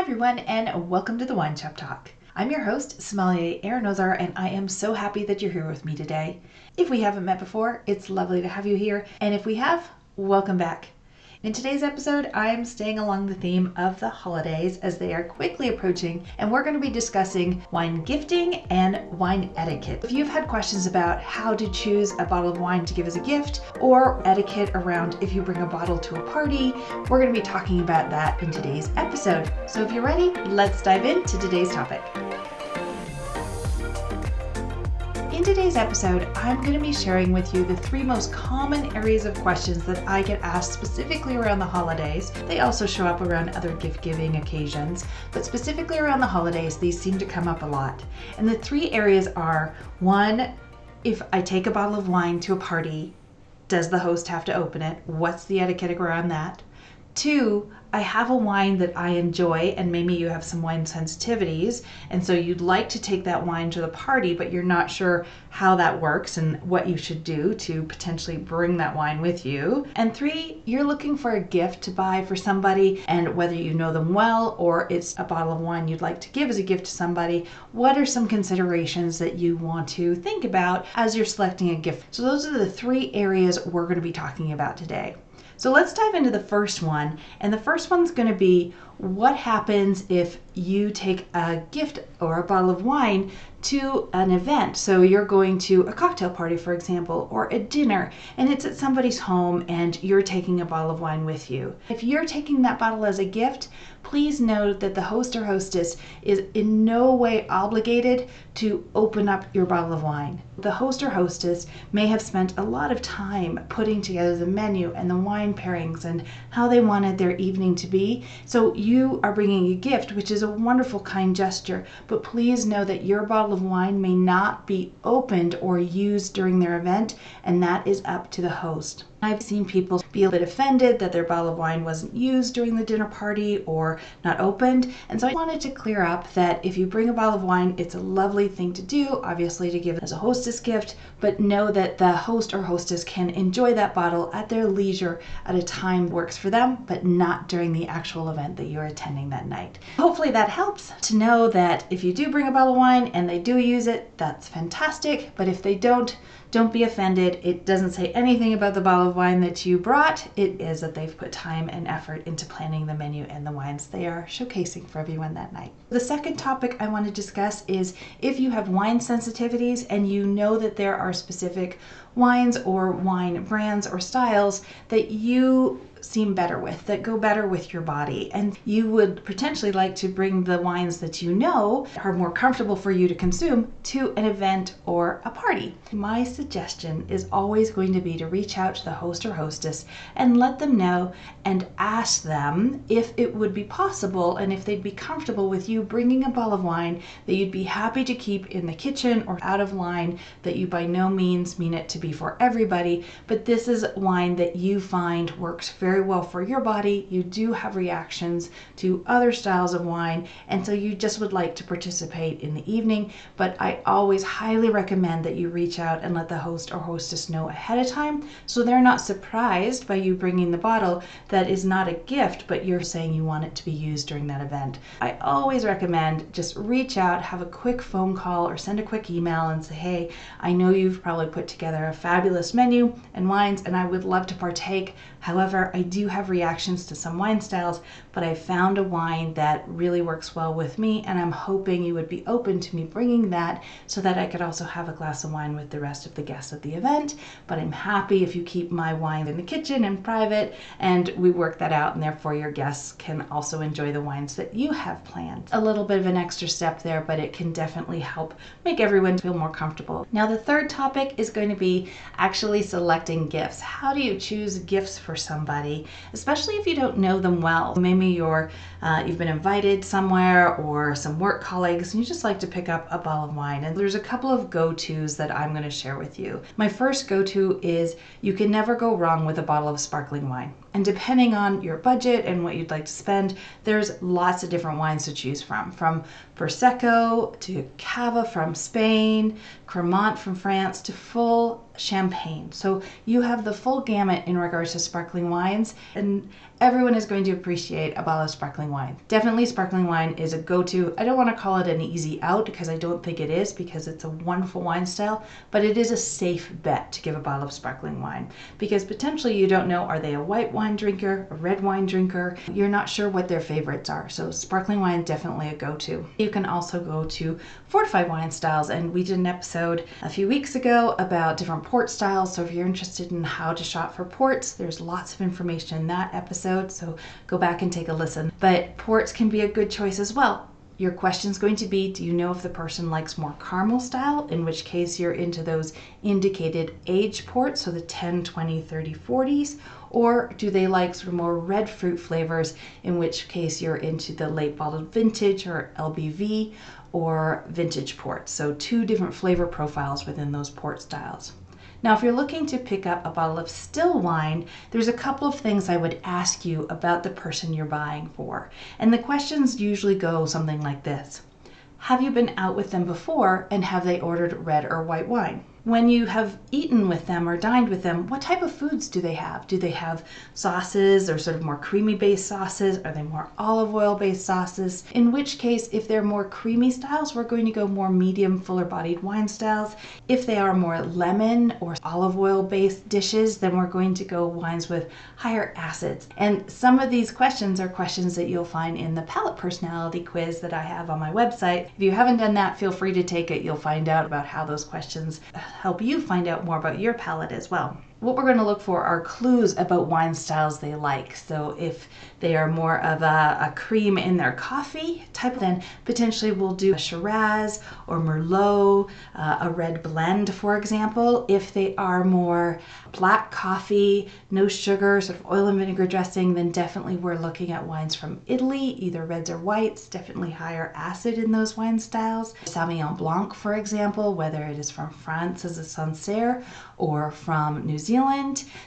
everyone, and welcome to the Wine Shop Talk. I'm your host, Sommelier Erin and I am so happy that you're here with me today. If we haven't met before, it's lovely to have you here, and if we have, welcome back. In today's episode, I'm staying along the theme of the holidays as they are quickly approaching, and we're going to be discussing wine gifting and wine etiquette. If you've had questions about how to choose a bottle of wine to give as a gift, or etiquette around if you bring a bottle to a party, we're going to be talking about that in today's episode. So if you're ready, let's dive into today's topic. In today's episode, I'm going to be sharing with you the three most common areas of questions that I get asked specifically around the holidays. They also show up around other gift giving occasions, but specifically around the holidays, these seem to come up a lot. And the three areas are one, if I take a bottle of wine to a party, does the host have to open it? What's the etiquette around that? Two, I have a wine that I enjoy, and maybe you have some wine sensitivities, and so you'd like to take that wine to the party, but you're not sure how that works and what you should do to potentially bring that wine with you. And three, you're looking for a gift to buy for somebody, and whether you know them well or it's a bottle of wine you'd like to give as a gift to somebody, what are some considerations that you want to think about as you're selecting a gift? So, those are the three areas we're going to be talking about today. So let's dive into the first one. And the first one's going to be what happens if you take a gift or a bottle of wine to an event. So you're going to a cocktail party, for example, or a dinner, and it's at somebody's home and you're taking a bottle of wine with you. If you're taking that bottle as a gift, please note that the host or hostess is in no way obligated to open up your bottle of wine. The host or hostess may have spent a lot of time putting together the menu and the wine pairings and how they wanted their evening to be. So you are bringing a gift, which is a wonderful, kind gesture, but please know that your bottle of wine may not be opened or used during their event, and that is up to the host. I've seen people be a bit offended that their bottle of wine wasn't used during the dinner party or not opened. And so I wanted to clear up that if you bring a bottle of wine, it's a lovely thing to do, obviously to give as a hostess gift, but know that the host or hostess can enjoy that bottle at their leisure at a time works for them, but not during the actual event that you're attending that night. Hopefully that helps to know that if you do bring a bottle of wine and they do use it, that's fantastic. But if they don't, don't be offended. It doesn't say anything about the bottle of wine that you brought. It is that they've put time and effort into planning the menu and the wines they are showcasing for everyone that night. The second topic I want to discuss is if you have wine sensitivities and you know that there are specific wines or wine brands or styles that you seem better with, that go better with your body. And you would potentially like to bring the wines that you know are more comfortable for you to consume to an event or a party. My suggestion is always going to be to reach out to the host or hostess and let them know and ask them if it would be possible and if they'd be comfortable with you bringing a bottle of wine that you'd be happy to keep in the kitchen or out of line, that you by no means mean it to be for everybody, but this is wine that you find works very very well for your body. You do have reactions to other styles of wine, and so you just would like to participate in the evening. But I always highly recommend that you reach out and let the host or hostess know ahead of time so they're not surprised by you bringing the bottle that is not a gift, but you're saying you want it to be used during that event. I always recommend just reach out, have a quick phone call, or send a quick email and say, hey, I know you've probably put together a fabulous menu and wines, and I would love to partake. However, I do have reactions to some wine styles, but I found a wine that really works well with me, and I'm hoping you would be open to me bringing that so that I could also have a glass of wine with the rest of the guests at the event. But I'm happy if you keep my wine in the kitchen in private, and we work that out, and therefore your guests can also enjoy the wines that you have planned. A little bit of an extra step there, but it can definitely help make everyone feel more comfortable. Now, the third topic is going to be actually selecting gifts. How do you choose gifts for somebody, especially if you don't know them well. Maybe you're uh, you've been invited somewhere or some work colleagues, and you just like to pick up a bottle of wine. And there's a couple of go-tos that I'm going to share with you. My first go-to is you can never go wrong with a bottle of sparkling wine. And depending on your budget and what you'd like to spend, there's lots of different wines to choose from. From Prosecco to Cava from Spain, Cremant from France to full champagne. So you have the full gamut in regards to sparkling wines. And everyone is going to appreciate a bottle of sparkling wine. Definitely, sparkling wine is a go to. I don't want to call it an easy out because I don't think it is because it's a wonderful wine style, but it is a safe bet to give a bottle of sparkling wine because potentially you don't know are they a white wine drinker, a red wine drinker? You're not sure what their favorites are. So, sparkling wine definitely a go to. You can also go to fortified wine styles, and we did an episode a few weeks ago about different port styles. So, if you're interested in how to shop for ports, there's lots of information in that episode. So, go back and take a listen. But ports can be a good choice as well. Your question is going to be Do you know if the person likes more caramel style? In which case, you're into those indicated age ports, so the 10, 20, 30, 40s. Or do they like sort of more red fruit flavors? In which case, you're into the late bottled vintage or LBV or vintage ports. So, two different flavor profiles within those port styles. Now, if you're looking to pick up a bottle of still wine, there's a couple of things I would ask you about the person you're buying for. And the questions usually go something like this Have you been out with them before and have they ordered red or white wine? When you have eaten with them or dined with them, what type of foods do they have? Do they have sauces or sort of more creamy based sauces? Are they more olive oil based sauces? In which case, if they're more creamy styles, we're going to go more medium, fuller bodied wine styles. If they are more lemon or olive oil based dishes, then we're going to go wines with higher acids. And some of these questions are questions that you'll find in the palate personality quiz that I have on my website. If you haven't done that, feel free to take it. You'll find out about how those questions help you find out more about your palate as well what we're going to look for are clues about wine styles they like. So if they are more of a, a, cream in their coffee type, then potentially we'll do a Shiraz or Merlot, uh, a red blend, for example. If they are more black coffee, no sugar, sort of oil and vinegar dressing, then definitely we're looking at wines from Italy, either reds or whites, definitely higher acid in those wine styles. Sauvignon Blanc, for example, whether it is from France as a Sancerre or from New Zealand.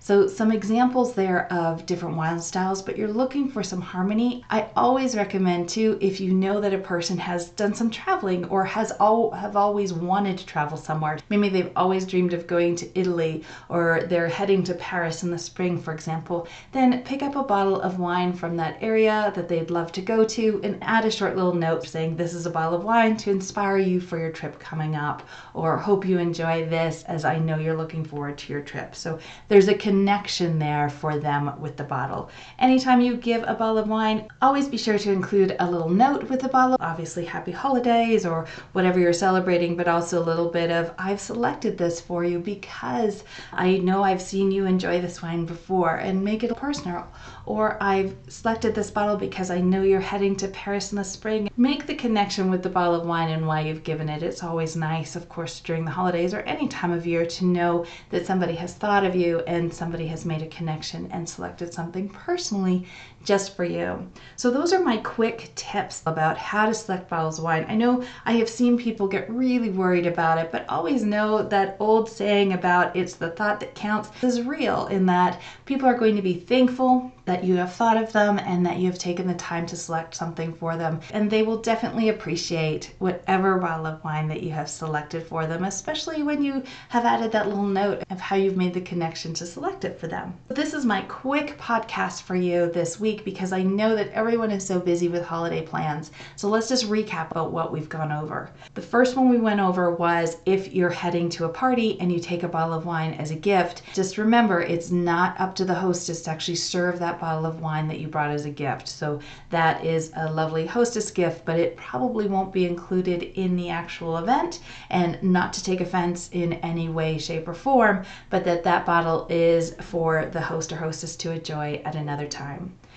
So some examples there of different wine styles, but you're looking for some harmony. I always recommend too, if you know that a person has done some traveling or has all have always wanted to travel somewhere. Maybe they've always dreamed of going to Italy or they're heading to Paris in the spring, for example, then pick up a bottle of wine from that area that they'd love to go to and add a short little note saying this is a bottle of wine to inspire you for your trip coming up or hope you enjoy this as I know you're looking forward to your trip. So there's a connection there for them with the bottle. Anytime you give a bottle of wine, always be sure to include a little note with the bottle, obviously happy holidays or whatever you're celebrating, but also a little bit of I've selected this for you because I know I've seen you enjoy this wine before and make it personal. Or I've selected this bottle because I know you're heading to Paris in the spring. Make the connection with the bottle of wine and why you've given it. It's always nice, of course, during the holidays or any time of year to know that somebody has thought of you and somebody has made a connection and selected something personally just for you. So, those are my quick tips about how to select bottles of wine. I know I have seen people get really worried about it, but always know that old saying about it's the thought that counts is real in that people are going to be thankful that you have thought of them and that you have taken the time to select something for them. And they will definitely appreciate whatever bottle of wine that you have selected for them, especially when you have added that little note of how you've made the connection to select it for them. This is my quick podcast for you this week because I know that everyone is so busy with holiday plans. So let's just recap about what we've gone over. The first one we went over was if you're heading to a party and you take a bottle of wine as a gift, just remember it's not up to the hostess to actually serve that bottle of wine that you brought as a gift. So that is a lovely hostess gift, but it probably won't be included in the actual event. And not to take offense in any way, shape, or form, but that that bottle is for the host or hostess to enjoy at another time.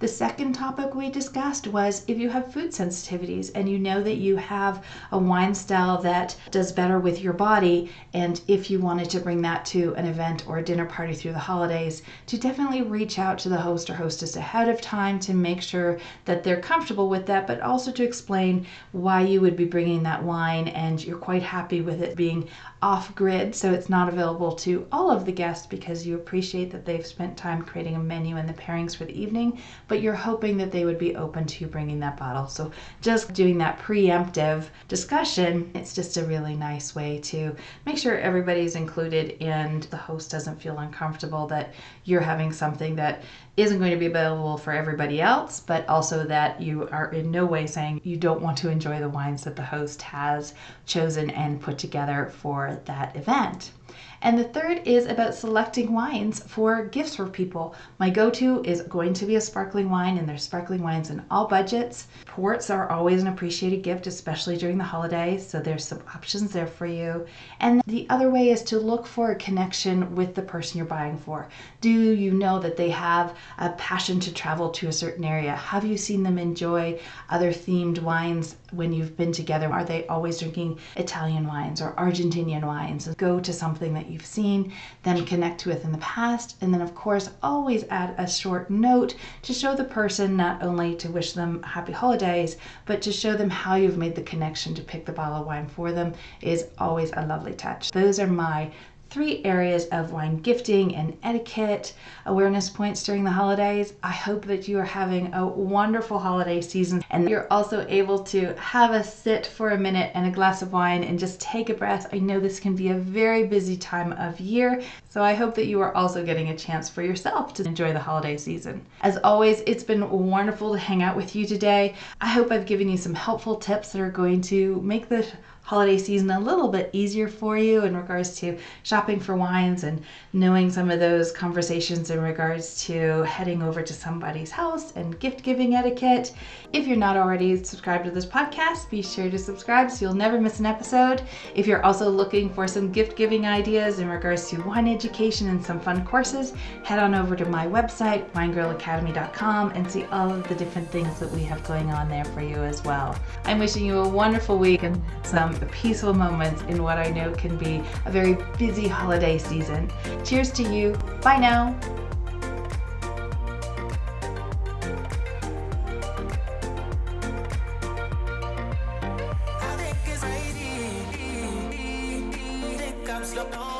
The second topic we discussed was if you have food sensitivities and you know that you have a wine style that does better with your body, and if you wanted to bring that to an event or a dinner party through the holidays, to definitely reach out to the host or hostess ahead of time to make sure that they're comfortable with that, but also to explain why you would be bringing that wine and you're quite happy with it being off grid so it's not available to all of the guests because you appreciate that they've spent time creating a menu and the pairings for the evening but you're hoping that they would be open to you bringing that bottle. So just doing that preemptive discussion, it's just a really nice way to make sure everybody's included and the host doesn't feel uncomfortable that you're having something that isn't going to be available for everybody else, but also that you are in no way saying you don't want to enjoy the wines that the host has chosen and put together for that event. And the third is about selecting wines for gifts for people. My go to is going to be a sparkling wine, and there's sparkling wines in all budgets. Ports are always an appreciated gift, especially during the holidays, so there's some options there for you. And the other way is to look for a connection with the person you're buying for. Do you know that they have a passion to travel to a certain area? Have you seen them enjoy other themed wines when you've been together? Are they always drinking Italian wines or Argentinian wines? Go to something that you've seen them connect with in the past. And then, of course, always add a short note to show the person not only to wish them happy holidays, but to show them how you've made the connection to pick the bottle of wine for them is always a lovely touch. Those are my three areas of wine gifting and etiquette awareness points during the holidays. I hope that you are having a wonderful holiday season and you're also able to have a sit for a minute and a glass of wine and just take a breath. I know this can be a very busy time of year, so I hope that you are also getting a chance for yourself to enjoy the holiday season. As always, it's been wonderful to hang out with you today. I hope I've given you some helpful tips that are going to make the holiday season a little bit easier for you in regards to shopping for wines and knowing some of those conversations in regards to heading over to somebody's house and gift giving etiquette. If you're not already subscribed to this podcast, be sure to subscribe so you'll never miss an episode. If you're also looking for some gift giving ideas in regards to wine education and some fun courses, head on over to my website, winegirlacademy.com, and see all of the different things that we have going on there for you as well. I'm wishing you a wonderful week and some peaceful moments in what I know can be a very busy holiday season. Cheers to you. Bye now. It's